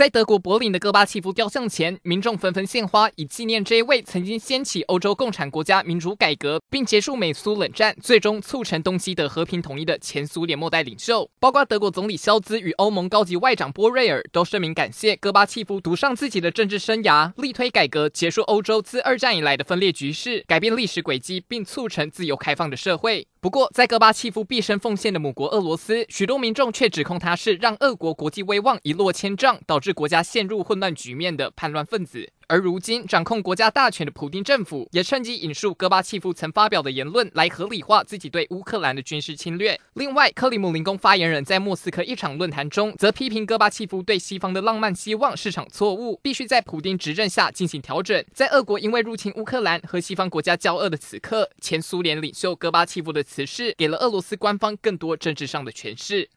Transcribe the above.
在德国柏林的戈巴契夫雕像前，民众纷纷献花，以纪念这位曾经掀起欧洲共产国家民主改革，并结束美苏冷战，最终促成东西德和平统一的前苏联末代领袖。包括德国总理肖兹与欧盟高级外长波瑞尔都声明感谢戈巴契夫独上自己的政治生涯，力推改革，结束欧洲自二战以来的分裂局势，改变历史轨迹，并促成自由开放的社会。不过，在戈巴契夫毕生奉献的母国俄罗斯，许多民众却指控他是让俄国国际威望一落千丈，导致国家陷入混乱局面的叛乱分子。而如今掌控国家大权的普丁政府，也趁机引述戈巴契夫曾发表的言论来合理化自己对乌克兰的军事侵略。另外，克里姆林宫发言人在莫斯科一场论坛中，则批评戈巴契夫对西方的浪漫希望是场错误，必须在普丁执政下进行调整。在俄国因为入侵乌克兰和西方国家交恶的此刻，前苏联领袖戈巴契夫的辞世，给了俄罗斯官方更多政治上的诠释。